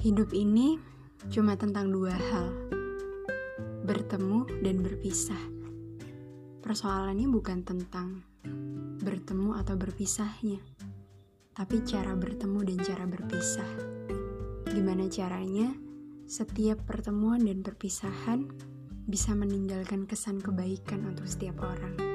Hidup ini cuma tentang dua hal, bertemu dan berpisah. Persoalannya bukan tentang bertemu atau berpisahnya, tapi cara bertemu dan cara berpisah. Gimana caranya setiap pertemuan dan perpisahan bisa meninggalkan kesan kebaikan untuk setiap orang.